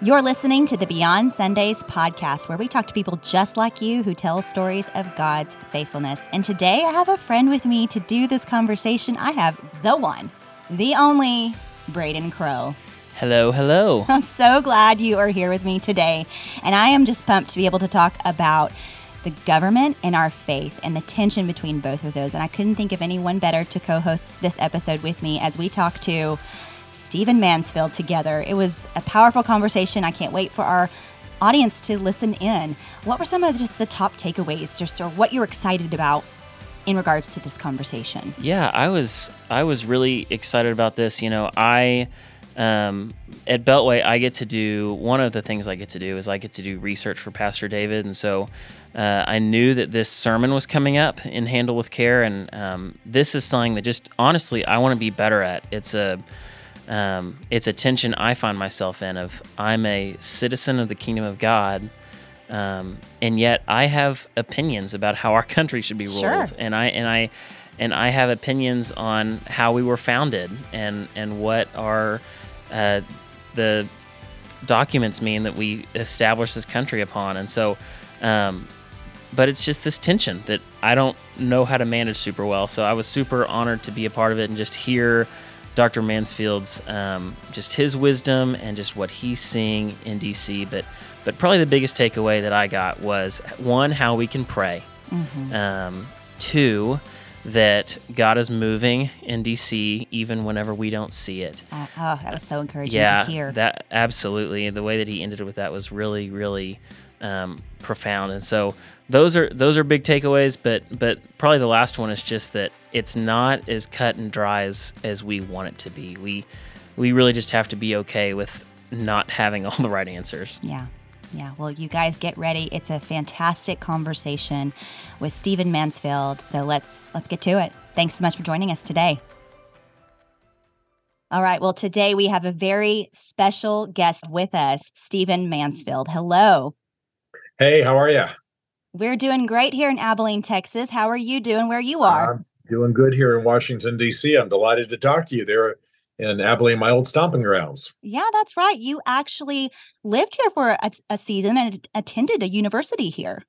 You're listening to the Beyond Sundays podcast, where we talk to people just like you who tell stories of God's faithfulness. And today I have a friend with me to do this conversation. I have the one, the only Braden Crow. Hello, hello. I'm so glad you are here with me today. And I am just pumped to be able to talk about the government and our faith and the tension between both of those. And I couldn't think of anyone better to co host this episode with me as we talk to Stephen Mansfield together. It was a powerful conversation. I can't wait for our audience to listen in. What were some of just the top takeaways, just or what you're excited about in regards to this conversation? Yeah, I was I was really excited about this. You know, I um, at Beltway I get to do one of the things I get to do is I get to do research for Pastor David, and so uh, I knew that this sermon was coming up in Handle with Care, and um, this is something that just honestly I want to be better at. It's a um, it's a tension I find myself in of I'm a citizen of the kingdom of God, um, and yet I have opinions about how our country should be ruled, Sure. and I and I and I have opinions on how we were founded and and what are uh, the documents mean that we established this country upon, and so. Um, but it's just this tension that I don't know how to manage super well. So I was super honored to be a part of it and just hear Dr. Mansfield's um, just his wisdom and just what he's seeing in DC. But but probably the biggest takeaway that I got was one how we can pray. Um, two that God is moving in DC even whenever we don't see it. Uh, oh, that was so encouraging Yeah, to hear. that absolutely. The way that he ended with that was really, really um, profound. And so those are those are big takeaways. But but probably the last one is just that it's not as cut and dry as as we want it to be. We we really just have to be okay with not having all the right answers. Yeah. Yeah. Well, you guys get ready. It's a fantastic conversation with Stephen Mansfield. So let's let's get to it. Thanks so much for joining us today. All right. Well, today we have a very special guest with us, Stephen Mansfield. Hello. Hey, how are you? We're doing great here in Abilene, Texas. How are you doing where you are? I'm doing good here in Washington, D.C. I'm delighted to talk to you there in Abilene, my old stomping grounds. yeah, that's right. You actually lived here for a, a season and attended a university here.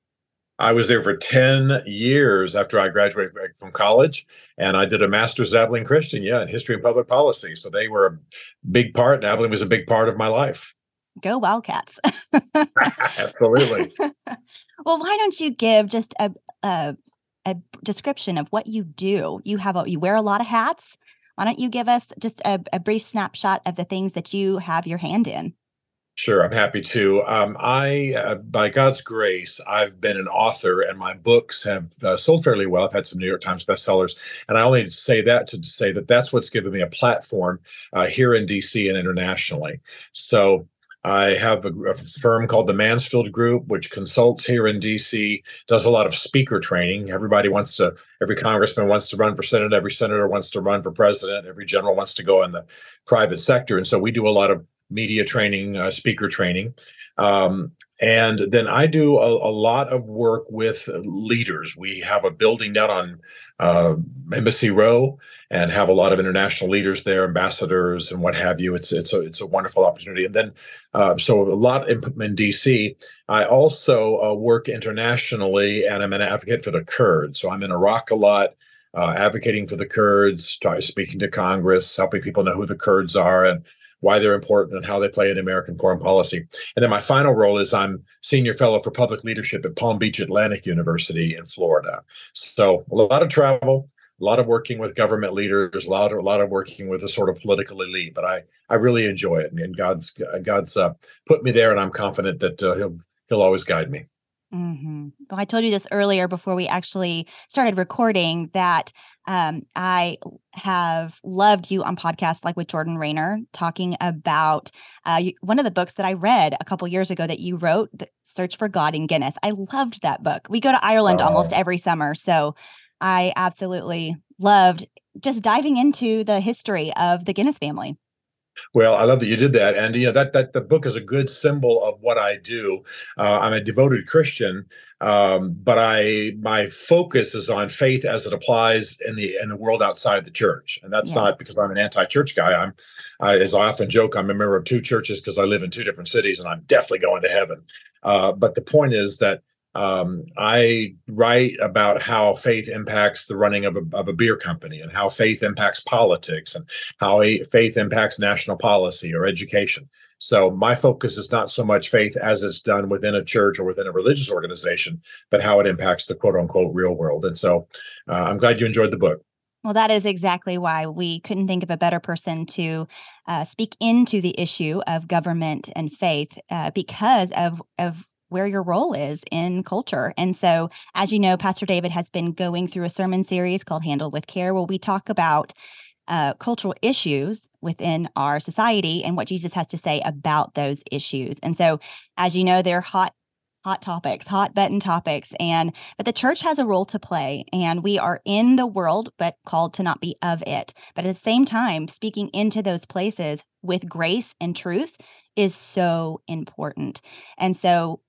I was there for 10 years after I graduated from college, and I did a master's at Abilene Christian, yeah, in history and public policy. So they were a big part, and Abilene was a big part of my life. Go Wildcats. Absolutely. well, why don't you give just a, a a description of what you do? You have a you wear a lot of hats. Why don't you give us just a, a brief snapshot of the things that you have your hand in? Sure, I'm happy to. Um, I, uh, by God's grace, I've been an author, and my books have uh, sold fairly well. I've had some New York Times bestsellers, and I only say that to say that that's what's given me a platform uh, here in DC and internationally. So. I have a, a firm called the Mansfield Group, which consults here in DC, does a lot of speaker training. Everybody wants to, every congressman wants to run for senate, every senator wants to run for president, every general wants to go in the private sector. And so we do a lot of media training, uh, speaker training. Um, and then I do a, a, lot of work with leaders. We have a building down on uh, Embassy Row and have a lot of international leaders there, ambassadors and what have you. It's it's a it's a wonderful opportunity. And then uh, so a lot in, in DC. I also uh, work internationally, and I'm an advocate for the Kurds. So I'm in Iraq a lot. Uh, advocating for the Kurds, speaking to Congress, helping people know who the Kurds are, and why they're important and how they play in American foreign policy. And then my final role is I'm senior fellow for public leadership at Palm Beach Atlantic University in Florida. So a lot of travel, a lot of working with government leaders, a lot of, a lot of working with the sort of political elite. But I I really enjoy it, and God's God's uh, put me there, and I'm confident that uh, he'll he'll always guide me. Mm-hmm. Well, I told you this earlier before we actually started recording that um, I have loved you on podcasts like with Jordan Raynor talking about uh, one of the books that I read a couple years ago that you wrote, the Search for God and Guinness. I loved that book. We go to Ireland Oh. almost every summer, so I absolutely loved just diving into the history of the Guinness family. Well, I love that you did that, and you know that that the book is a good symbol of what I do. Uh, I'm a devoted Christian, um, but I my focus is on faith as it applies in the in the world outside the church, and that's yes. not because I'm an anti-church guy. I'm, I, as I often joke, I'm a member of two churches because I live in two different cities, and I'm definitely going to heaven. Uh, but the point is that um, I write about how faith impacts the running of a, of a beer company and how faith impacts politics and how a, faith impacts national policy or education. So my focus is not so much faith as it's done within a church or within a religious organization, but how it impacts the quote unquote real world. And so uh, I'm glad you enjoyed the book. Well, that is exactly why we couldn't think of a better person to uh, speak into the issue of government and faith uh, because of of where your role is in culture. And so, as you know, Pastor David has been going through a sermon series called Handle with Care, where we talk about uh, cultural issues within our society and what Jesus has to say about those issues. And so, as you know, they're hot hot topics hot button topics and but the church has a role to play and we are in the world but called to not be of it but at the same time speaking into those places with grace and truth is so important and so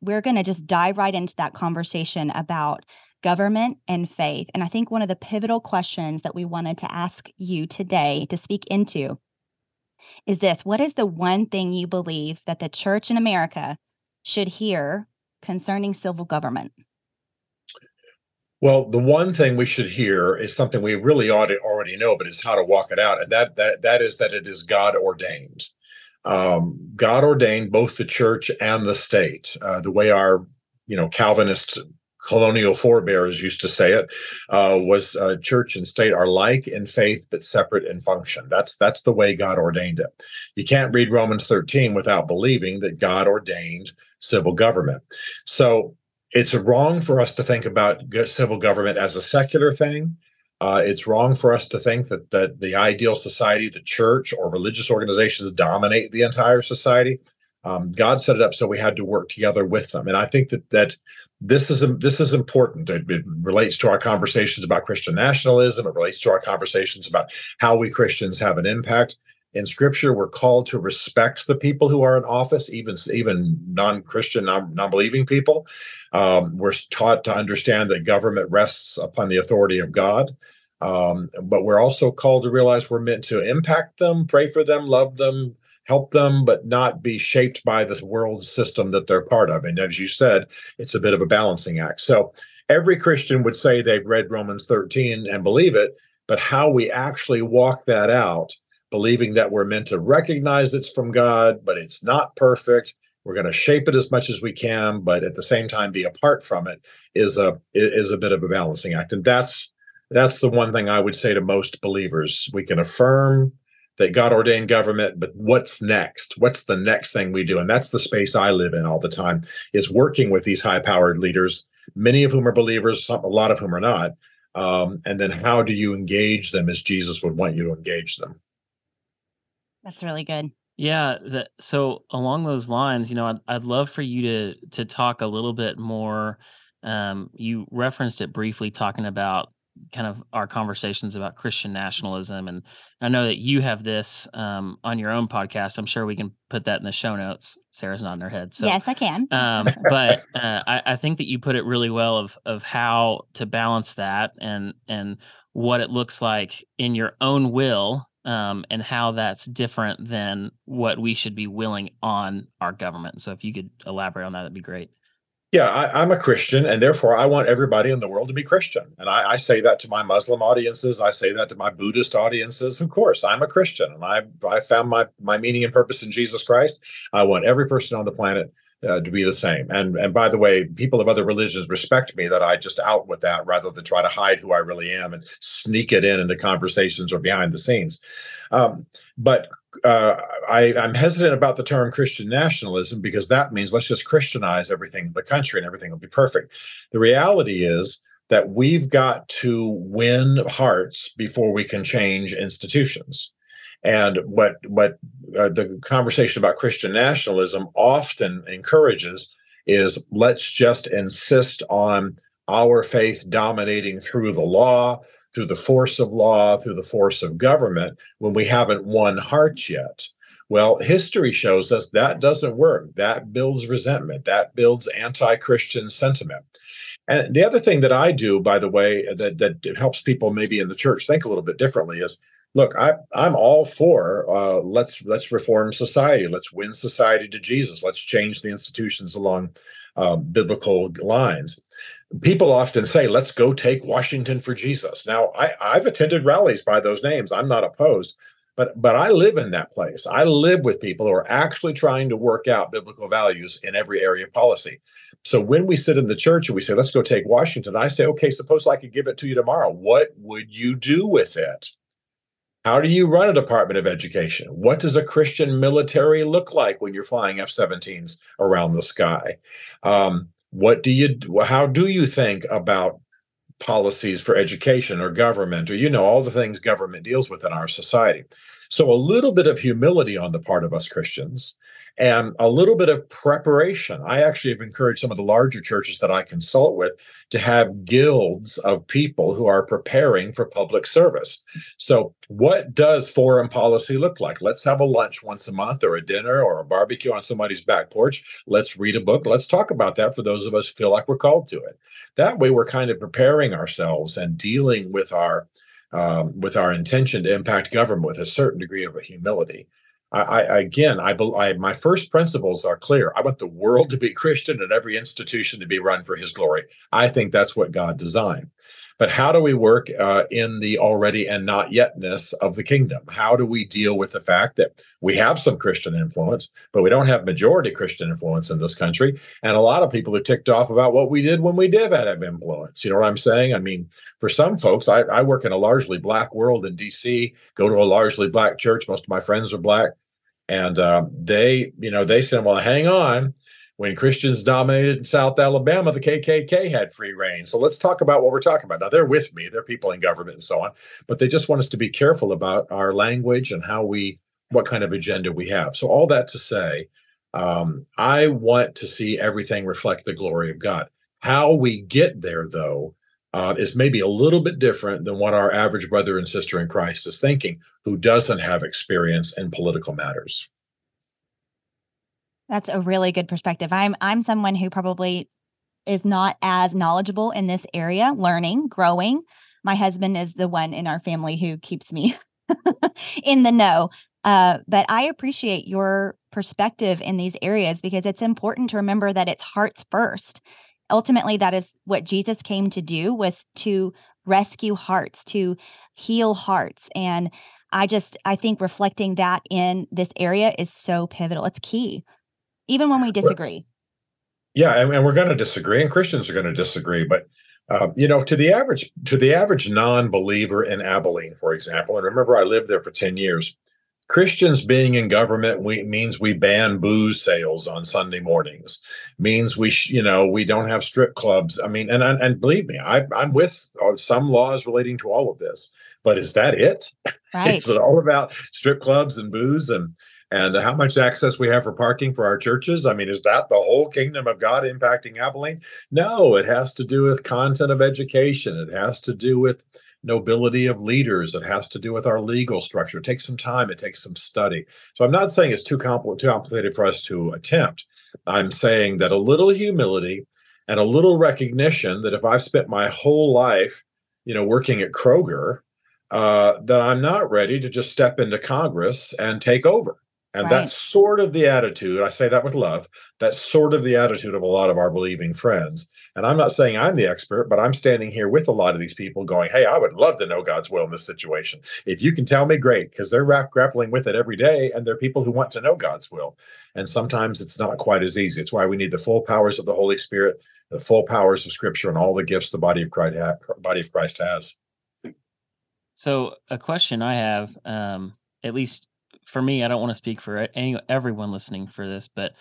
we're going to just dive right into that conversation about government and faith. And I think one of the pivotal questions that we wanted to ask you today to speak into is this What is the one thing you believe that the church in America should hear concerning civil government? Well, the one thing we should hear is something we really ought to already know, but it's how to walk it out, and that that that is that it is God ordained um, God ordained both the church and the state. Uh, the way our, you know, Calvinist colonial forebears used to say it uh, was uh, church and state are like in faith but separate in function. That's that's the way God ordained it. You can't read Romans 13 without believing that God ordained civil government. So it's wrong for us to think about civil government as a secular thing. Uh, it's wrong for us to think that that the ideal society, the church or religious organizations, dominate the entire society. Um, God set it up so we had to work together with them, and I think that that this is this is important. It, it relates to our conversations about Christian nationalism. It relates to our conversations about how we Christians have an impact in scripture we're called to respect the people who are in office even even non-christian non- non-believing people. Um, we're taught to understand that government rests upon the authority of god. Um, but we're also called to realize we're meant to impact them pray for them love them help them but not be shaped by this world system that they're part of. And as you said it's a bit of a balancing act. So every christian would say they've read romans 13 and believe it but how we actually walk that out believing that we're meant to recognize it's from God, but it's not perfect. We're going to shape it as much as we can, but at the same time be apart from it is a is a bit of a balancing act. And that's that's the one thing I would say to most believers. We can affirm that God ordained government, but what's next? What's the next thing we do? And that's the space I live in all the time is working with these high powered leaders, many of whom are believers, some, a lot of whom are not. Um, and then how do you engage them as Jesus would want you to engage them? That's really good. Yeah, that, so along those lines, you know, I'd, I'd love for you to to talk a little bit more. Um, you referenced it briefly, talking about kind of our conversations about Christian nationalism, and I know that you have this um, on your own podcast. I'm sure we can put that in the show notes. Sarah's nodding her head. So, yes, I can. um, but uh, I, I think that you put it really well of of how to balance that and and what it looks like in your own will um, and how that's different than what we should be willing on our government. So if you could elaborate on that, that'd be great. Yeah, I, am a Christian, and therefore I want everybody in the world to be Christian. And I, I, say that to my Muslim audiences. I say that to my Buddhist audiences. Of course, I'm a Christian, and I I found my my meaning and purpose in Jesus Christ. I want every person on the planet uh, to be the same. And and by the way, people of other religions respect me that I just out with that rather than try to hide who I really am and sneak it in into conversations or behind the scenes. Um, but uh, I, I'm hesitant about the term Christian nationalism because that means let's just Christianize everything in the country and everything will be perfect. The reality is that we've got to win hearts before we can change institutions. And what what uh, the conversation about Christian nationalism often encourages is let's just insist on our faith dominating through the law. through the force of law, through the force of government, when we haven't won hearts yet. Well, history shows us that doesn't work. That builds resentment, that builds anti Christian sentiment. And the other thing that I do, by the way, that, that helps people maybe in the church think a little bit differently is look, I, I'm all for uh, let's let's reform society, let's win society to Jesus, let's change the institutions along uh, biblical lines. People often say, let's go take Washington for Jesus. Now, I, I've attended rallies by those names. I'm not opposed, but but I live in that place. I live with people who are actually trying to work out biblical values in every area of policy. So when we sit in the church and we say, let's go take Washington, I say, okay, suppose I could give it to you tomorrow. What would you do with it? How do you run a Department of Education? What does a Christian military look like when you're flying F 17s around the sky? Um, what do you, how do you think about policies for education or government or, you know, all the things government deals with in our society? So a little bit of humility on the part of us Christians and a little bit of preparation. I actually have encouraged some of the larger churches that I consult with to have guilds of people who are preparing for public service. So, what does foreign policy look like? Let's have a lunch once a month or a dinner or a barbecue on somebody's back porch. Let's read a book. Let's talk about that for those of us who feel like we're called to it. That way, we're kind of preparing ourselves and dealing with our um, with our intention to impact government with a certain degree of humility. I, I again, I, I my first principles are clear. I want the world to be Christian and every institution to be run for His glory. I think that's what God designed. But how do we work uh, in the already and not yetness of the kingdom? How do we deal with the fact that we have some Christian influence, but we don't have majority Christian influence in this country? And a lot of people are ticked off about what we did when we did have influence. You know what I'm saying? I mean, for some folks, I, I work in a largely black world in DC, go to a largely black church. Most of my friends are black. And uh, they, you know, they said, well, hang on when Christians dominated in South Alabama, the KKK had free reign. So let's talk about what we're talking about. Now, they're with me, they're people in government and so on, but they just want us to be careful about our language and how we, what kind of agenda we have. So, all that to say, um, I want to see everything reflect the glory of God. How we get there, though, uh, is maybe a little bit different than what our average brother and sister in Christ is thinking, who doesn't have experience in political matters. That's a really good perspective. I'm I'm someone who probably is not as knowledgeable in this area, learning, growing. My husband is the one in our family who keeps me in the know. Uh, but I appreciate your perspective in these areas because it's important to remember that it's hearts first. Ultimately, that is what Jesus came to do was to rescue hearts, to heal hearts. And I just I think reflecting that in this area is so pivotal. It's key even when we disagree. Yeah, and, and we're going to disagree, and Christians are going to disagree. But uh, you know, to the average to the average non-believer in Abilene, for example, and remember, I lived there for ten years. Christians being in government we, means we ban booze sales on Sunday mornings. Means we, sh- you know, we don't have strip clubs. I mean, and and, and believe me, I, I'm with uh, some laws relating to all of this. But is that it? Right. is it all about strip clubs and booze and and how much access we have for parking for our churches. I mean, is that the whole kingdom of God impacting Abilene? No, it has to do with content of education. It has to do with nobility of leaders. It has to do with our legal structure. It takes some time. It takes some study. So I'm not saying it's too, compl- too complicated for us to attempt. I'm saying that a little humility and a little recognition that if I've spent my whole life, you know, working at Kroger, uh, that I'm not ready to just step into Congress and take over. And right. that's sort of the attitude. I say that with love. That's sort of the attitude of a lot of our believing friends. And I'm not saying I'm the expert, but I'm standing here with a lot of these people going, Hey, I would love to know God's will in this situation. If you can tell me, great, because they're grappling with it every day. And they're people who want to know God's will. And sometimes it's not quite as easy. It's why we need the full powers of the Holy Spirit, the full powers of Scripture, and all the gifts the body of Christ, body of Christ has. So, a question I have, um, at least for me, I don't want to speak for any everyone listening for this, but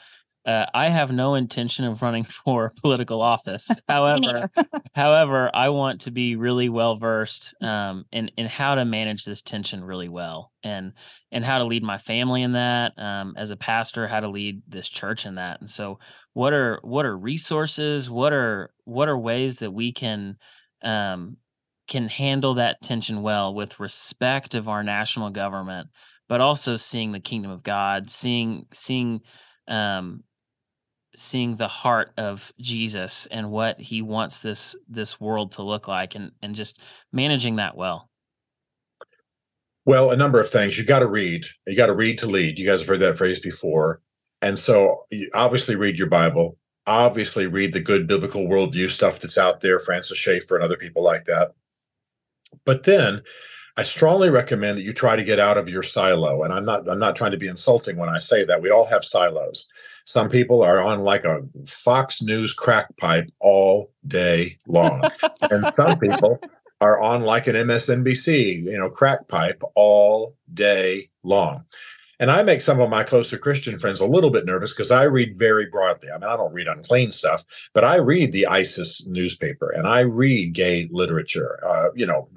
uh, I have no intention of running for political office. However, however, I want to be really well versed um, in in how to manage this tension really well, and and how to lead my family in that. Um, as a pastor, how to lead this church in that. And so, what are what are resources? What are what are ways that we can um, can handle that tension well with respect of our national government, but also seeing the kingdom of God, seeing seeing um, seeing the heart of Jesus and what he wants this this world to look like and and just managing that well. Well, a number of things. You got to read. You got to read to lead. You guys have heard that phrase before. And so you obviously read your Bible, obviously read the good biblical worldview stuff that's out there, Francis Schaeffer and other people like that. But then I strongly recommend that you try to get out of your silo. And I'm not I'm not trying to be insulting when I say that. We all have silos. Some people are on like a Fox News crack pipe all day long. and some people are on like an MSNBC, you know, crack pipe all day long. And I make some of my closer Christian friends a little bit nervous because I read very broadly. I mean, I don't read unclean stuff, but I read the ISIS newspaper and I read gay literature, uh, you know,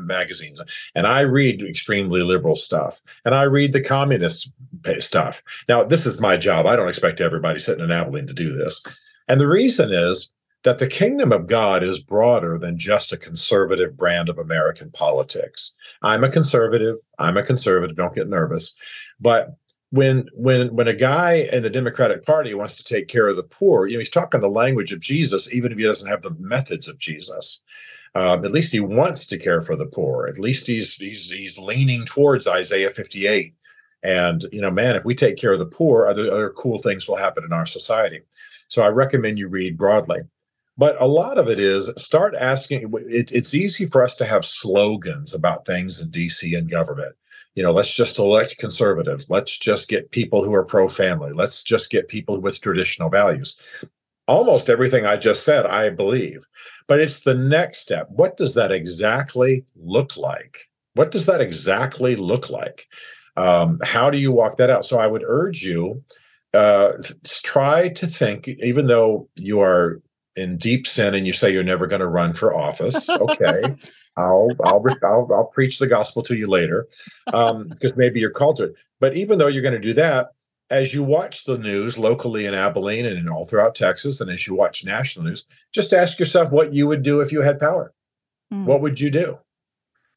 magazines, and I read extremely liberal stuff and I read the communist stuff. Now, this is my job. I don't expect everybody sitting in Abilene to do this. And the reason is that the kingdom of God is broader than just a conservative brand of American politics. I'm a conservative. I'm a conservative. Don't get nervous. But when when when a guy in the Democratic Party wants to take care of the poor, you know, he's talking the language of Jesus, even if he doesn't have the methods of Jesus. Um, at least he wants to care for the poor. At least he's he's he's leaning towards Isaiah 58. And you know, man, if we take care of the poor, other other cool things will happen in our society. So I recommend you read broadly. But a lot of it is start asking. It, it's easy for us to have slogans about things in DC and government you know, let's just elect conservative. Let's just get people who are pro family. Let's just get people with traditional values. Almost everything I just said, I believe. But it's the next step. What does that exactly look like? What does that exactly look like? Um, how do you walk that out? So I would urge you uh, try to think, even though you are in deep sin and you say you're never going to run for office, okay. I'll I'll I'll, I'll preach the gospel to you later, um, because maybe you're called to it. But even though you're going to do that, as you watch the news locally in Abilene and in all throughout Texas, and as you watch national news, just ask yourself what you would do if you had power. Mm. What would you do?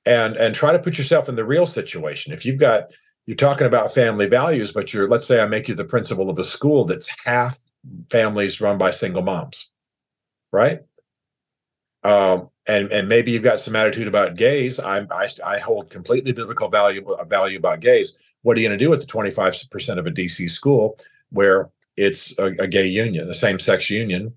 And and try to put yourself in the real situation. If you've got you're talking about family values, but you're let's say I make you the principal of a school that's half families run by single moms, right? Um, and and maybe you've got some attitude about gays. I I, I hold completely biblical value value about gays. What are you going to do with the 25 percent of a DC school where it's a, a gay union, a same sex union?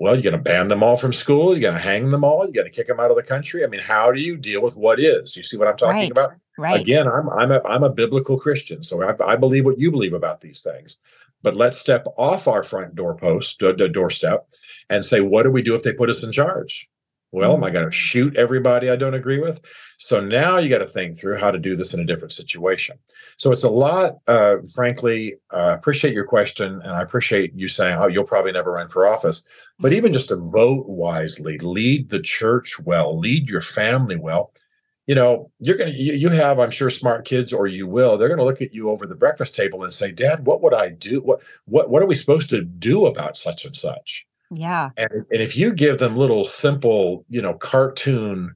Well, you're going to ban them all from school. You're going to hang them all. You're going to kick them out of the country. I mean, how do you deal with what is? You see what I'm talking right, about? Right. Again, I'm I'm a I'm a biblical Christian, so I, I believe what you believe about these things. But let's step off our front doorpost, uh, doorstep, and say, what do we do if they put us in charge? Well, am I going to shoot everybody I don't agree with? So now you got to think through how to do this in a different situation. So it's a lot, uh, frankly, uh, appreciate your question. And I appreciate you saying, oh, you'll probably never run for office. But even just to vote wisely, lead the church well, lead your family well. You know, you're going to, you, you have, I'm sure, smart kids, or you will. They're going to look at you over the breakfast table and say, Dad, what would I do? What, what, what are we supposed to do about such and such? Yeah. And, and if you give them little simple, you know, cartoon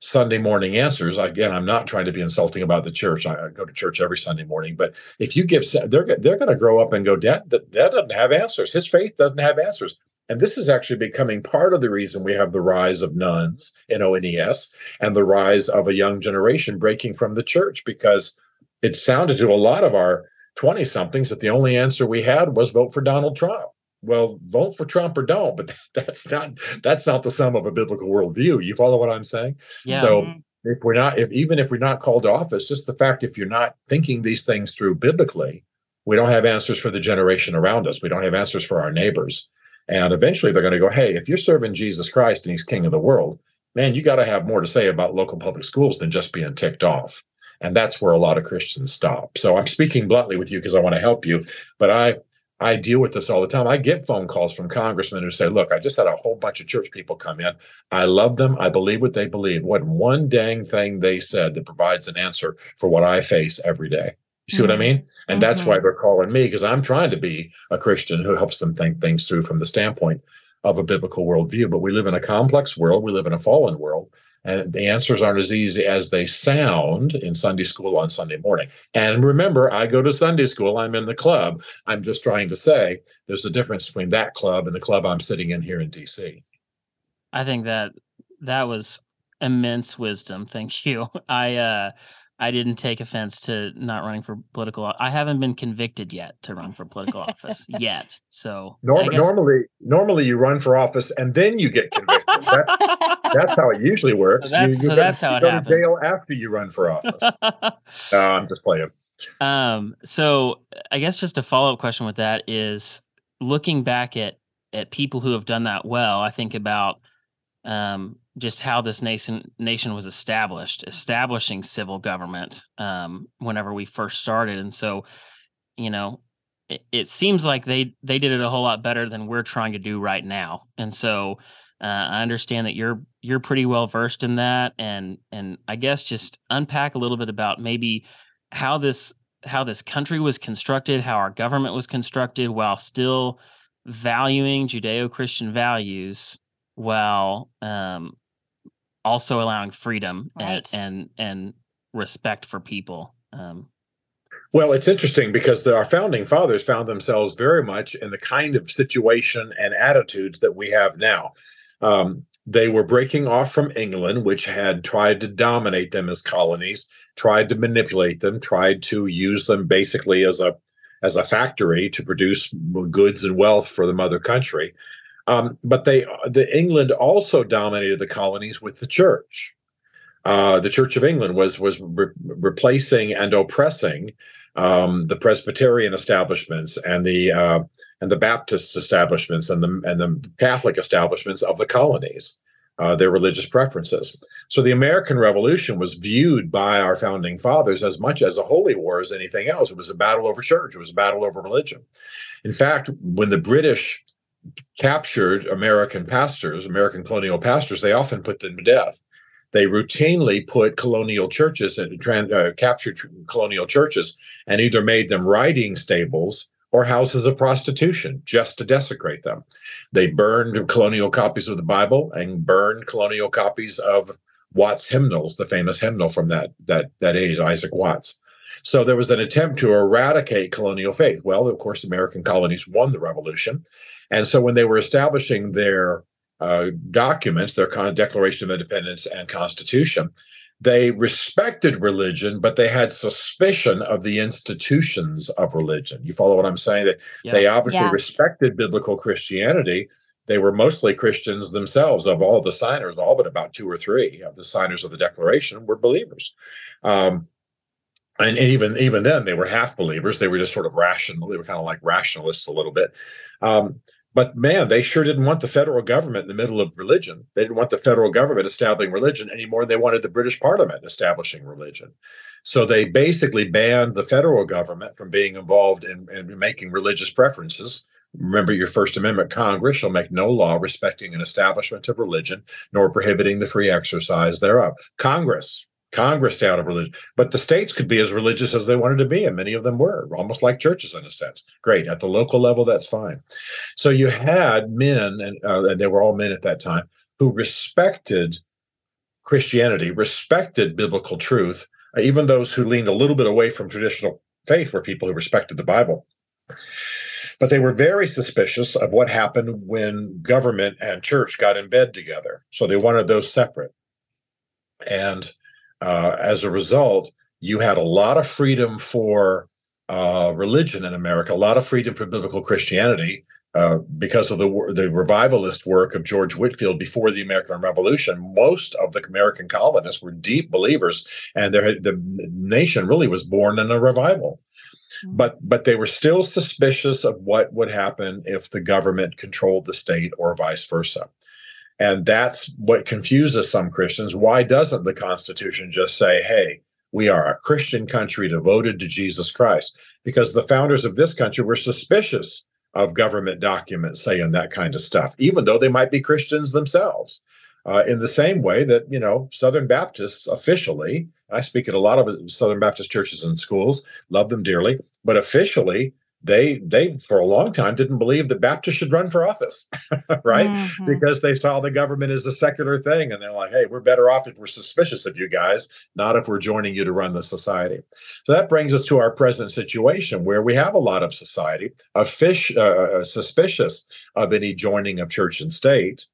Sunday morning answers, again, I'm not trying to be insulting about the church. I, I go to church every Sunday morning, but if you give, they're they're going to grow up and go, Dad, Dad doesn't have answers. His faith doesn't have answers. And this is actually becoming part of the reason we have the rise of nones in ONES and the rise of a young generation breaking from the church because it sounded to a lot of our 20 somethings that the only answer we had was vote for Donald Trump well, vote for Trump or don't, but that's not that's not the sum of a biblical worldview. You follow what I'm saying? Yeah. So Mhm. if we're not, if even if we're not called to office, just the fact if you're not thinking these things through biblically, we don't have answers for the generation around us. We don't have answers for our neighbors. And eventually they're going to go, hey, if you're serving Jesus Christ and he's king of the world, man, you got to have more to say about local public schools than just being ticked off. And that's where a lot of Christians stop. So I'm speaking bluntly with you because I want to help you, but I I deal with this all the time. I get phone calls from congressmen who say, Look, I just had a whole bunch of church people come in. I love them. I believe what they believe. What one dang thing they said that provides an answer for what I face every day. You see what I mm-hmm. mean? And that's why mm-hmm. they're calling me because I'm trying to be a Christian who helps them think things through from the standpoint of a biblical worldview. But we live in a complex world, we live in a fallen world. And the answers aren't as easy as they sound in Sunday school on Sunday morning. And remember, I go to Sunday school, I'm in the club. I'm just trying to say there's a difference between that club and the club I'm sitting in here in DC. I think that that was immense wisdom. Thank you. I uh I didn't take offense to not running for political. I haven't been convicted yet to run for political office yet. So Norm- guess... normally, normally you run for office and then you get convicted. that, that's how it usually works. So that's, you, you so that's how it go happens. To jail after you run for office. uh, I'm just playing. Um. So I guess just a follow up question with that is looking back at at people who have done that well. I think about um just how this nation nation was established, establishing civil government um, whenever we first started, and so you know it, it, seems like they they did it a whole lot better than we're trying to do right now, and so uh, I understand that you're you're pretty well versed in that, and and I guess just unpack a little bit about maybe how this how this country was constructed, how our government was constructed, while still valuing Judeo-Christian values while um, also allowing freedom right. and, and and respect for people. Um, well, it's interesting because the, our founding fathers found themselves very much in the kind of situation and attitudes that we have now. Um, they were breaking off from England, which had tried to dominate them as colonies, tried to manipulate them, tried to use them basically as a as a factory to produce goods and wealth for the mother country. Um, but they, the England also dominated the colonies with the church. Uh, the Church of England was was re- replacing and oppressing um, the Presbyterian establishments and the uh, and the Baptist establishments and the and the Catholic establishments of the colonies, uh, their religious preferences. So the American Revolution was viewed by our founding fathers as much as a holy war as anything else. It was a battle over church. It was a battle over religion. In fact, when the British captured American pastors, American colonial pastors, they often put them to death. They routinely put colonial churches and uh, captured colonial churches and either made them riding stables or houses of prostitution just to desecrate them. They burned colonial copies of the Bible and burned colonial copies of Watts hymnals, the famous hymnal from that that that age, Isaac Watts. So there was an attempt to eradicate colonial faith. Well, of course, American colonies won the revolution. And so when they were establishing their uh, documents, their Declaration of Independence and Constitution, they respected religion, but they had suspicion of the institutions of religion. You follow what I'm saying? That yeah. they obviously yeah. respected biblical Christianity. They were mostly Christians themselves. Of all the signers, all but about two or three of the signers of the Declaration were believers. Um, and even even then, they were half believers. They were just sort of rational. They were kind of like rationalists a little bit. Um, but man, they sure didn't want the federal government in the middle of religion. They didn't want the federal government establishing religion anymore. They wanted the British Parliament establishing religion. So they basically banned the federal government from being involved in, in making religious preferences. Remember your First Amendment Congress shall make no law respecting an establishment of religion, nor prohibiting the free exercise thereof. Congress, Congress out of religion, but the states could be as religious as they wanted to be, and many of them were almost like churches in a sense. Great at the local level, that's fine. So you had men, and, uh, and they were all men at that time, who respected Christianity, respected biblical truth. Uh, even those who leaned a little bit away from traditional faith were people who respected the Bible. But they were very suspicious of what happened when government and church got in bed together. So they wanted those separate. And uh, as a result, you had a lot of freedom for uh, religion in America, a lot of freedom for biblical Christianity. Uh, because of the the revivalist work of George Whitefield before the American Revolution, most of the American colonists were deep believers, and the nation really was born in a revival. Hmm. But but they were still suspicious of what would happen if the government controlled the state or vice versa. And that's what confuses some Christians. Why doesn't the Constitution just say, hey, we are a Christian country devoted to Jesus Christ? Because the founders of this country were suspicious of government documents saying that kind of stuff, even though they might be Christians themselves. Uh, in the same way that you know Southern Baptists officially, I speak at a lot of Southern Baptist churches and schools, love them dearly, but officially they they for a long time didn't believe that Baptists should run for office, right? Mm-hmm. Because they saw the government as a secular thing, and they're like, "Hey, we're better off if we're suspicious of you guys, not if we're joining you to run the society." So that brings us to our present situation, where we have a lot of society of fish uh, uh, suspicious of any joining of church and state,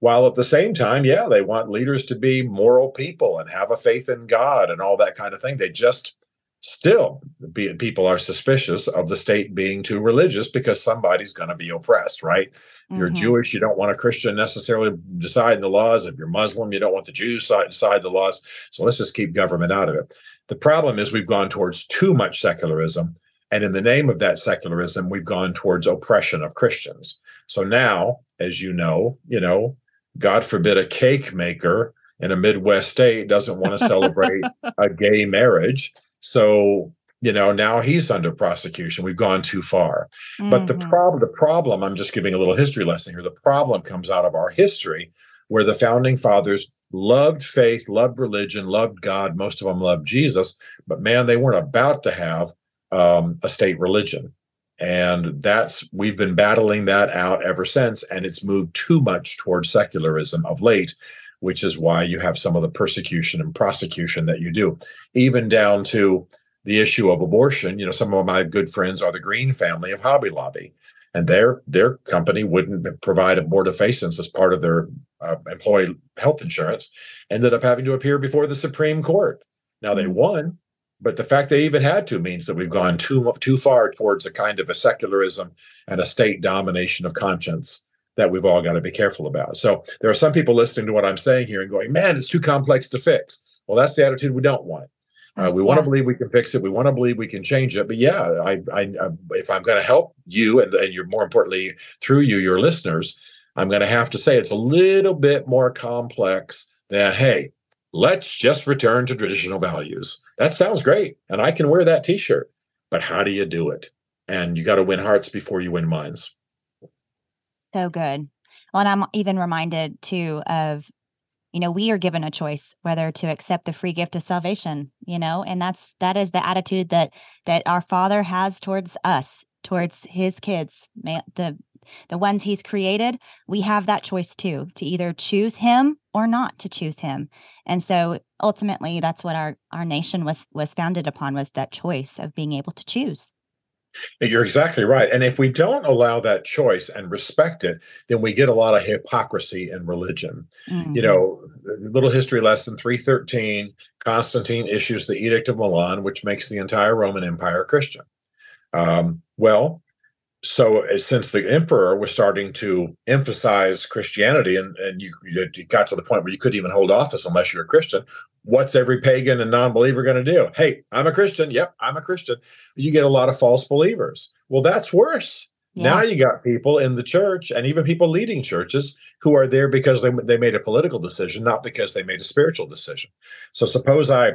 while at the same time, yeah, they want leaders to be moral people and have a faith in God and all that kind of thing. They just still be, people are suspicious of the state being too religious because somebody's going to be oppressed right? If you're mm-hmm. jewish you don't want a christian necessarily deciding the laws. If you're muslim you don't want the jews to decide the laws. So let's just keep government out of it. The problem is we've gone towards too much secularism and in the name of that secularism we've gone towards oppression of christians. So now as you know you know god forbid a cake maker in a midwest state doesn't want to celebrate a gay marriage so, you know, now he's under prosecution. We've gone too far. Mm-hmm. But the mm-hmm. problem, the problem, I'm just giving a little history lesson here. The problem comes out of our history where the founding fathers loved faith, loved religion, loved God. Most of them loved Jesus, but man, they weren't about to have um, a state religion. And that's, we've been battling that out ever since. And it's moved too much towards secularism of late which is why you have some of the persecution and prosecution that you do, even down to the issue of abortion. You know, some of my good friends are the Green family of Hobby Lobby, and their their company wouldn't provide abortifacients as part of their uh, employee health insurance. Ended up having to appear before the Supreme Court. Now they mm-hmm. won, but the fact they even had to means that we've gone too too far towards a kind of a secularism and a state domination of conscience that we've all got to be careful about. So there are some people listening to what I'm saying here and going, man, it's too complex to fix. Well, that's the attitude we don't want. Uh, we yeah. want to believe we can fix it. We want to believe we can change it. But yeah, I, I, I if I'm going to help you and, and you're more importantly through you, your listeners, I'm going to have to say it's a little bit more complex than hey, let's just return to traditional values. That sounds great, and I can wear that T-shirt. But how do you do it? And you got to win hearts before you win minds. So good. Well, and I'm even reminded too of, you know, we are given a choice whether to accept the free gift of salvation, you know, and that's that is the attitude that that our Father has towards us, towards his kids, the the ones he's created, we have that choice too to either choose him or not to choose him. And so ultimately that's what our our nation was was founded upon was that choice of being able to choose. You're exactly right. And if we don't allow that choice and respect it, then we get a lot of hypocrisy in religion. Mm-hmm. You know, little history lesson 313 Constantine issues the Edict of Milan, which makes the entire Roman Empire Christian. Um, well, so uh, since the emperor was starting to emphasize Christianity and, and you, you got to the point where you couldn't even hold office unless you're a Christian, what's every pagan and non-believer going to do? Hey, I'm a Christian. Yep, I'm a Christian. You get a lot of false believers. Well, that's worse. Yeah. Now you got people in the church and even people leading churches who are there because they, they made a political decision, not because they made a spiritual decision. So suppose I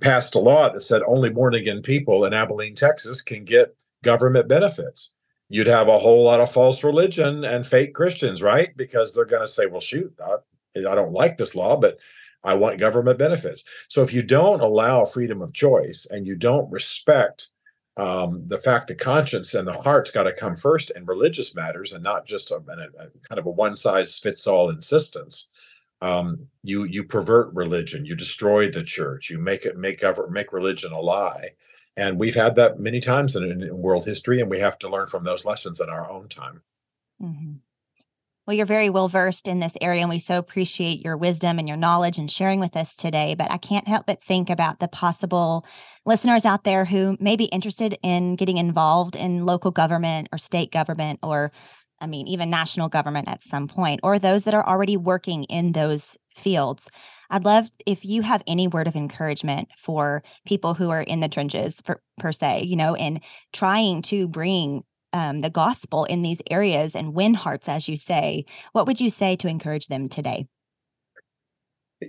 passed a law that said only born again people in Abilene, Texas can get government benefits you'd have a whole lot of false religion and fake Christians, right? Because they're going to say, well, shoot, I, I, don't like this law, but I want government benefits. So if you don't allow freedom of choice and you don't respect um, the fact that conscience and the heart's got to come first in religious matters and not just a, a, a kind of a one size fits all insistence, um, you you pervert religion, you destroy the church, you make it make make religion a lie. And we've had that many times in, in world history, and we have to learn from those lessons in our own time. Mm-hmm. Well, you're very well versed in this area, and we so appreciate your wisdom and your knowledge and sharing with us today. But I can't help but think about the possible listeners out there who may be interested in getting involved in local government or state government, or I mean, even national government at some point, or those that are already working in those fields. I'd love if you have any word of encouragement for people who are in the trenches, per, per se, you know, and trying to bring um, the gospel in these areas and win hearts, as you say. What would you say to encourage them today?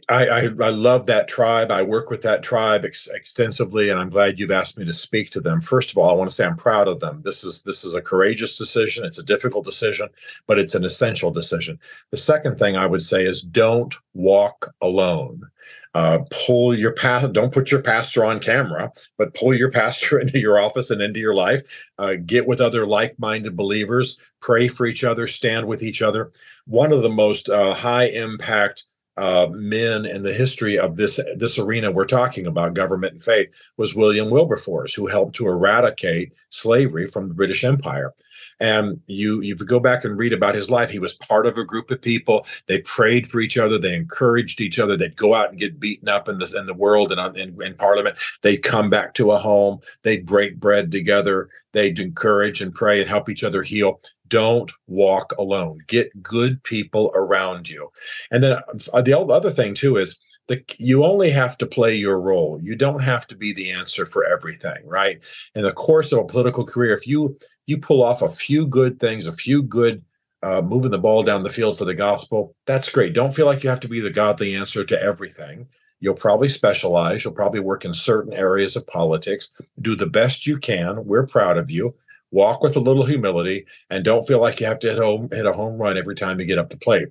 I, I, I love that tribe. I work with that tribe ex- extensively, and I'm glad you've asked me to speak to them. First of all, I want to say I'm proud of them. This is this is a courageous decision. It's a difficult decision, but it's an essential decision. The second thing I would say is don't walk alone. uh, pull your past don't put your pastor on camera but pull your pastor into your office and into your life uh, get with other like-minded believers pray for each other stand with each other one of the most uh, high impact uh, men in the history of this this arena we're talking about government and faith was william wilberforce who helped to eradicate slavery from the british empire and you you go back and read about his life, he was part of a group of people. They prayed for each other. They encouraged each other. They'd go out and get beaten up in the in the world and in, in Parliament. They'd come back to a home. They'd break bread together. They'd encourage and pray and help each other heal don't walk alone get good people around you and then uh, the other thing too is the, you only have to play your role. You don't have to be the answer for everything, right? In the course of a political career, if you you pull off a few good things, a few good uh, moving the ball down the field for the gospel, that's great. Don't feel like you have to be the godly answer to everything. You'll probably specialize. You'll probably work in certain areas of politics. Do the best you can. We're proud of you. Walk with a little humility, and don't feel like you have to hit home hit a home run every time you get up to plate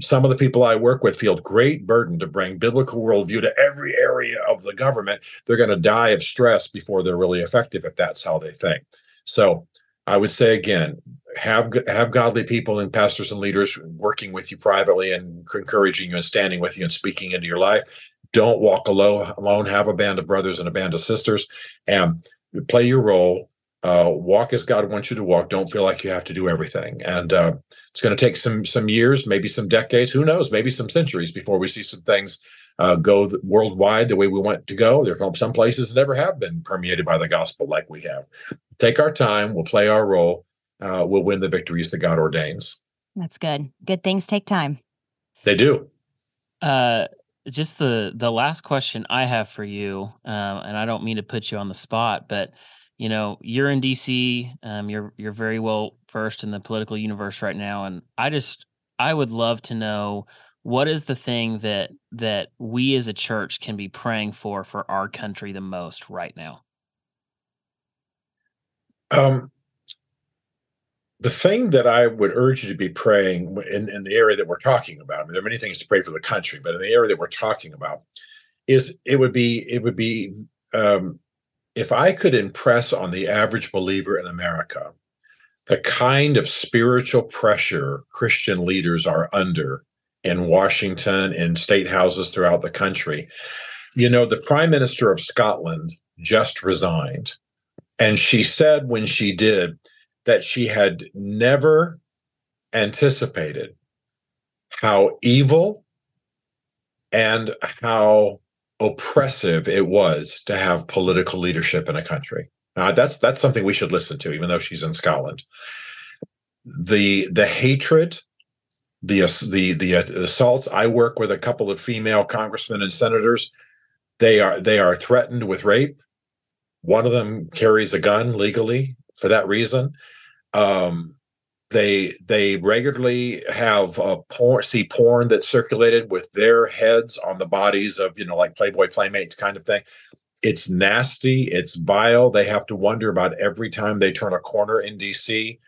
some of the people I work with feel great burden to bring biblical worldview to every area of the government. They're going to die of stress before they're really effective if that's how they think. So I would say again, have have godly people and pastors and leaders working with you privately and encouraging you and standing with you and speaking into your life. Don't walk alone. Alone. Have a band of brothers and a band of sisters, and play your role uh, walk as God wants you to walk. Don't feel like you have to do everything. And uh, it's going to take some some years, maybe some decades. Who knows? Maybe some centuries before we see some things uh, go th- worldwide the way we want to go. There are some places that never have been permeated by the gospel like we have. Take our time. We'll play our role. Uh, we'll win the victories that God ordains. That's good. Good things take time. They do. Uh, just the the last question I have for you, um, and I don't mean to put you on the spot, but you know you're in dc um, you're you're very well versed in the political universe right now and i just i would love to know what is the thing that that we as a church can be praying for for our country the most right now? Um the thing that I would urge you to be praying in, in the area that we're talking about, I mean, there are many things to pray for the country, but in the area that we're talking about, is it would be it would be um, if I could impress on the average believer in America the kind of spiritual pressure Christian leaders are under in Washington and state houses throughout the country, you know, the Prime Minister of Scotland just resigned. And she said when she did that she had never anticipated how evil and how oppressive it was to have political leadership in a country. Uh, that's that's something we should listen to, even though she's in Scotland. The the hatred, the the the assaults. I work with a couple of female congressmen and senators. They are they are threatened with rape. One of them carries a gun legally for that reason. Um, they they regularly have uh, porn see porn that's circulated with their heads on the bodies of you know like playboy playmates kind of thing. It's nasty it's vile. They have to wonder about every time they turn a corner in dc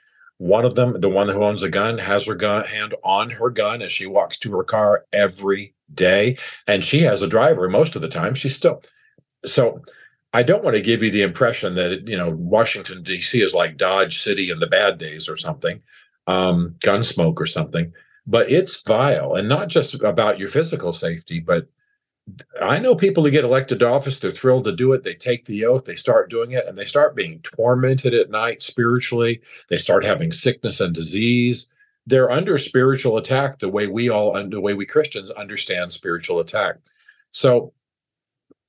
one of them the one who owns a gun has her gun hand on her gun as she walks to her car every day and she has a driver most of the time. She's still so I don't want to give you the impression that you know Washington D.C. is like Dodge City in the bad days or something, um, Gunsmoke or something. But it's vile, and not just about your physical safety, but I know people who get elected to office. They're thrilled to do it. They take the oath. They start doing it, and they start being tormented at night spiritually. They start having sickness and disease. They're under spiritual attack the way we all, the way we Christians understand spiritual attack. So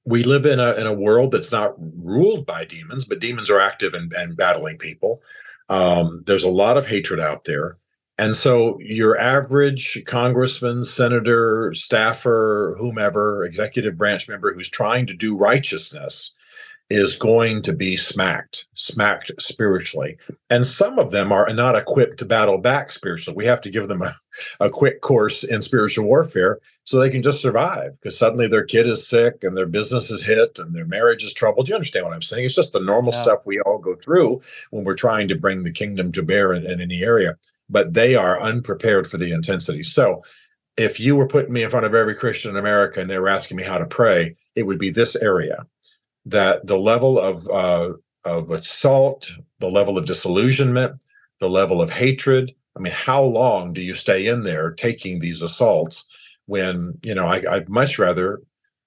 we live in a in a world that's not ruled by demons, but demons are active and, and battling people. Um, there's a lot of hatred out there. And so your average congressman, senator, staffer, whomever, executive branch member who's trying to do righteousness is going to be smacked, smacked spiritually. And some of them are not equipped to battle back spiritually. We have to give them a, a quick course in spiritual warfare so they can just survive because suddenly their kid is sick and their business is hit and their marriage is troubled. You understand what I'm saying? It's just the normal yeah. stuff we all go through when we're trying to bring the kingdom to bear in, in any area, but they are unprepared for the intensity. So if you were putting me in front of every Christian in America and they were asking me how to pray, it would be this area that the level of uh, of assault, the level of disillusionment, the level of hatred. I mean, how long do you stay in there taking these assaults when, you know, I, would much rather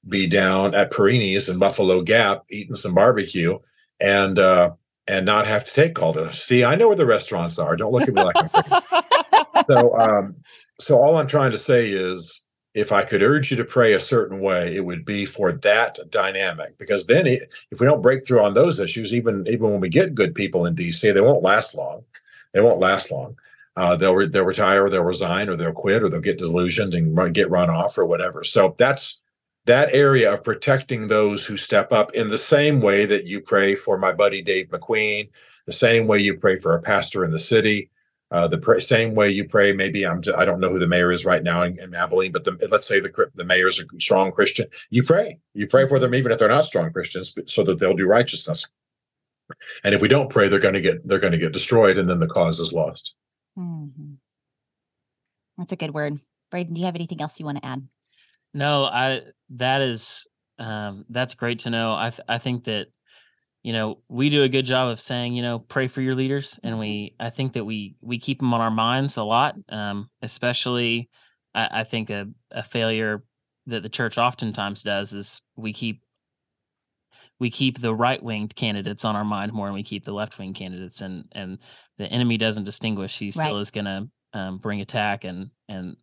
be down at Perini's in Buffalo Gap eating some barbecue and uh and not have to take all this. See, I know where the restaurants are. Don't look at me like I'm crazy. so um so all I'm trying to say is if I could urge you to pray a certain way, it would be for that dynamic. Because then, it, if we don't break through on those issues, even even when we get good people in DC, they won't last long. They won't last long. Uh, they'll re- they'll retire, or they'll resign, or they'll quit, or they'll get delusioned and run, get run off, or whatever. So that's that area of protecting those who step up in the same way that you pray for my buddy Dave McQueen, the same way you pray for a pastor in the city, uh, the pr- same way you pray, maybe I'm I don't know who the mayor is right now in, in Abilene, but the, let's say the the mayor is a strong Christian. You pray, you pray for them even if they're not strong Christians, so that they'll do righteousness. And if we don't pray, they're going to get they're going to get destroyed, and then the cause is lost. Mm-hmm. That's a good word, Braden. Do you have anything else you want to add? No, I that is um, that's great to know. I th- I think that you know we do a good job of saying you know pray for your leaders and we mm-hmm. i think that we we keep them on our minds a lot um, especially I, I think a, a failure that the church oftentimes does is we keep we keep the right winged candidates on our mind more than we keep the left wing candidates and and the enemy doesn't distinguish he still right. is going to um, bring attack and and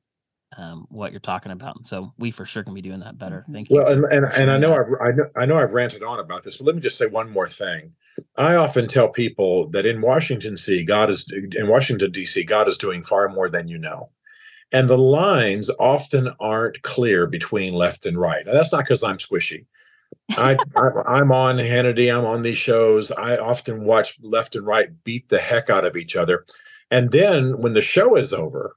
um, what you're talking about. And so we for sure can be doing that better. Mm-hmm. Thank you. Well, and, and, and I know I've, I know I know I've ranted on about this, but let me just say one more thing. I often tell people that in Washington D.C., God is in Washington D.C., God is doing far more than you know. And the lines often aren't clear between left and right. Now, that's not because I'm squishy. I, I am on Hannity. I'm on these shows. I often watch left and right beat the heck out of each other. And then when the show is over,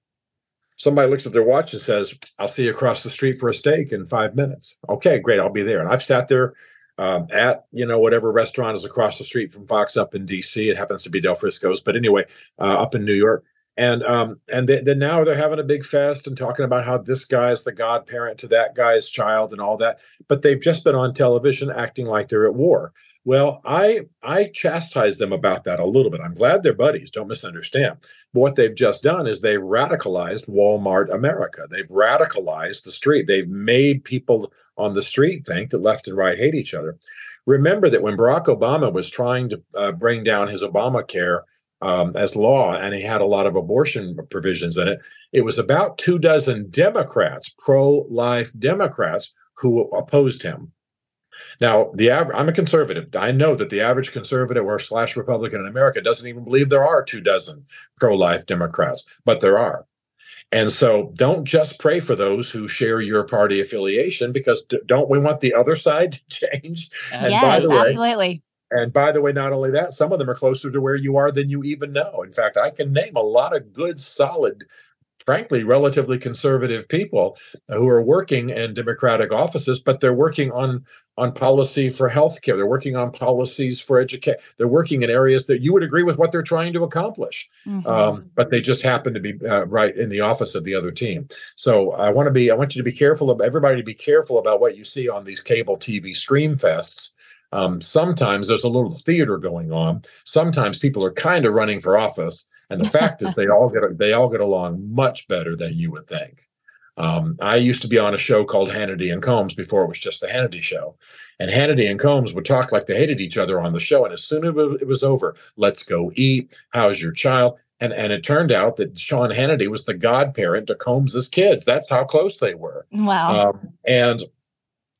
somebody looks at their watch and says, I'll see you across the street for a steak in five minutes. Okay, great. I'll be there. And I've sat there um, at, you know, whatever restaurant is across the street from Fox up in DC. It happens to be Del Frisco's, but anyway, uh, up in New York. And um, and then now they're having a big fest and talking about how this guy is the godparent to that guy's child and all that. But they've just been on television acting like they're at war. Well, I I chastise them about that a little bit. I'm glad they're buddies. Don't misunderstand. But what they've just done is they've radicalized Walmart America. They've radicalized the street. They've made people on the street think that left and right hate each other. Remember that when Barack Obama was trying to uh, bring down his Obamacare um, as law, and he had a lot of abortion provisions in it, it was about two dozen Democrats, pro-life Democrats, who opposed him. Now, the average, I'm a conservative. I know that the average conservative or slash Republican in America doesn't even believe there are two dozen pro-life Democrats, but there are. And so don't just pray for those who share your party affiliation because don't we want the other side to change? And yes, way, absolutely. And by the way, not only that, some of them are closer to where you are than you even know. In fact, I can name a lot of good, solid frankly, relatively conservative people who are working in democratic offices, but they're working on on policy for healthcare. They're working on policies for education. They're working in areas that you would agree with what they're trying to accomplish, mm-hmm. um, but they just happen to be uh, right in the office of the other team. So I want to be. I want you to be careful of everybody to be careful about what you see on these cable TV scream fests. Um, sometimes there's a little theater going on. Sometimes people are kind of running for office and the fact is, they all get they all get along much better than you would think. Um, I used to be on a show called Hannity and Colmes before it was just the Hannity show. And Hannity and Colmes would talk like they hated each other on the show. And as soon as it was over, let's go eat. How's your child? And and it turned out that Sean Hannity was the godparent to Colmes's kids. That's how close they were. Wow. Um, and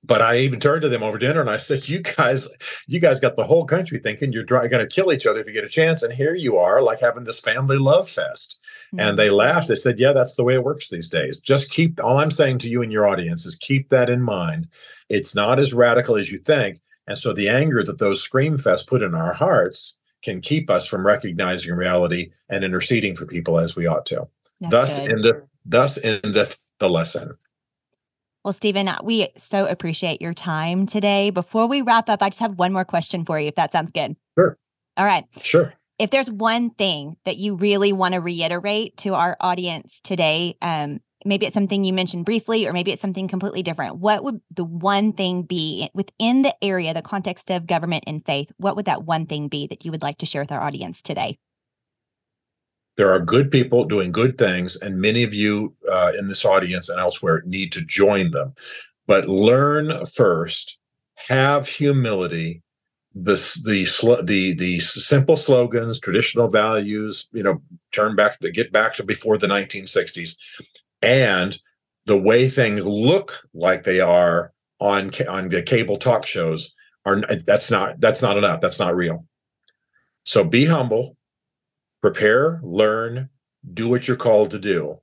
but I even turned to them over dinner and I said, "You guys, you guys got the whole country thinking you're going to kill each other if you get a chance, and here you are, like having this family love fest." Mm-hmm. And they laughed. They said, "Yeah, that's the way it works these days. Just keep. All I'm saying to you and your audience is keep that in mind. It's not as radical as you think, and so the anger that those scream fests put in our hearts can keep us from recognizing reality and interceding for people as we ought to. That's thus, endeth, thus endeth the lesson." Well, Stephen, we so appreciate your time today. Before we wrap up, I just have one more question for you, if that sounds good. Sure. All right. Sure. If there's one thing that you really want to reiterate to our audience today, um, maybe it's something you mentioned briefly, or maybe it's something completely different. What would the one thing be within the area, the context of government and faith? What would that one thing be that you would like to share with our audience today? There are good people doing good things, and many of you uh, in this audience and elsewhere need to join them. But learn first, have humility, the the the the simple slogans, traditional values, you know, turn back to get back to before the 1960s, and the way things look like they are on on the cable talk shows are that's not that's not enough. That's not real. So be humble, prepare, learn, do what you're called to do.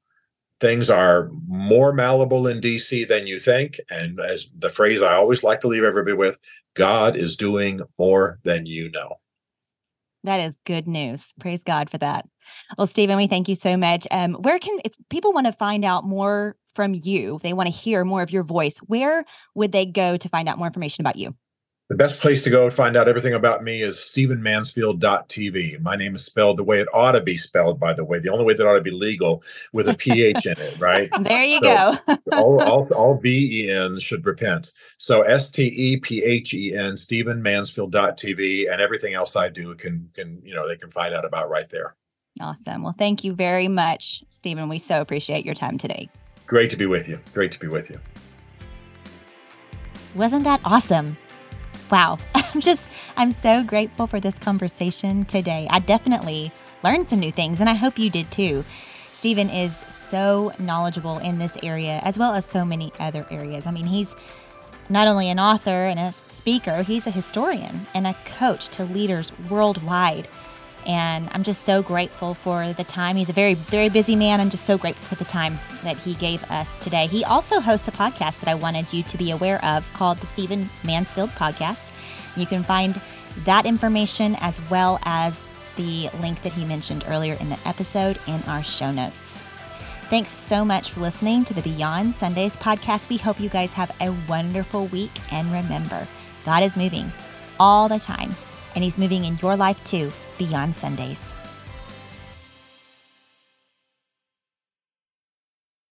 Things are more malleable in DC than you think. And as the phrase I always like to leave everybody with, God is doing more than you know. That is good news. Praise God for that. Well, Stephen, we thank you so much. Um, where can, if people want to find out more from you, they want to hear more of your voice, where would they go to find out more information about you? The best place to go to find out everything about me is stephenmansfield.tv. My name is spelled the way it ought to be spelled, by the way, the only way that ought to be legal with a PH in it, right? There you so go. all, all, all B E N should repent. So S T E P H E N, stephenmansfield.tv, and everything else I do can, can, you know, they can find out about right there. Awesome. Well, thank you very much, Stephen. We so appreciate your time today. Great to be with you. Great to be with you. Wasn't that awesome? Wow, I'm just, I'm so grateful for this conversation today. I definitely learned some new things, and I hope you did too. Stephen is so knowledgeable in this area as well as so many other areas. I mean, he's not only an author and a speaker, he's a historian and a coach to leaders worldwide. And I'm just so grateful for the time. He's a very, very busy man. I'm just so grateful for the time that he gave us today. He also hosts a podcast that I wanted you to be aware of called the Stephen Mansfield Podcast. You can find that information as well as the link that he mentioned earlier in the episode in our show notes. Thanks so much for listening to the Beyond Sundays podcast. We hope you guys have a wonderful week. And remember, God is moving all the time, and He's moving in your life too beyond Sundays.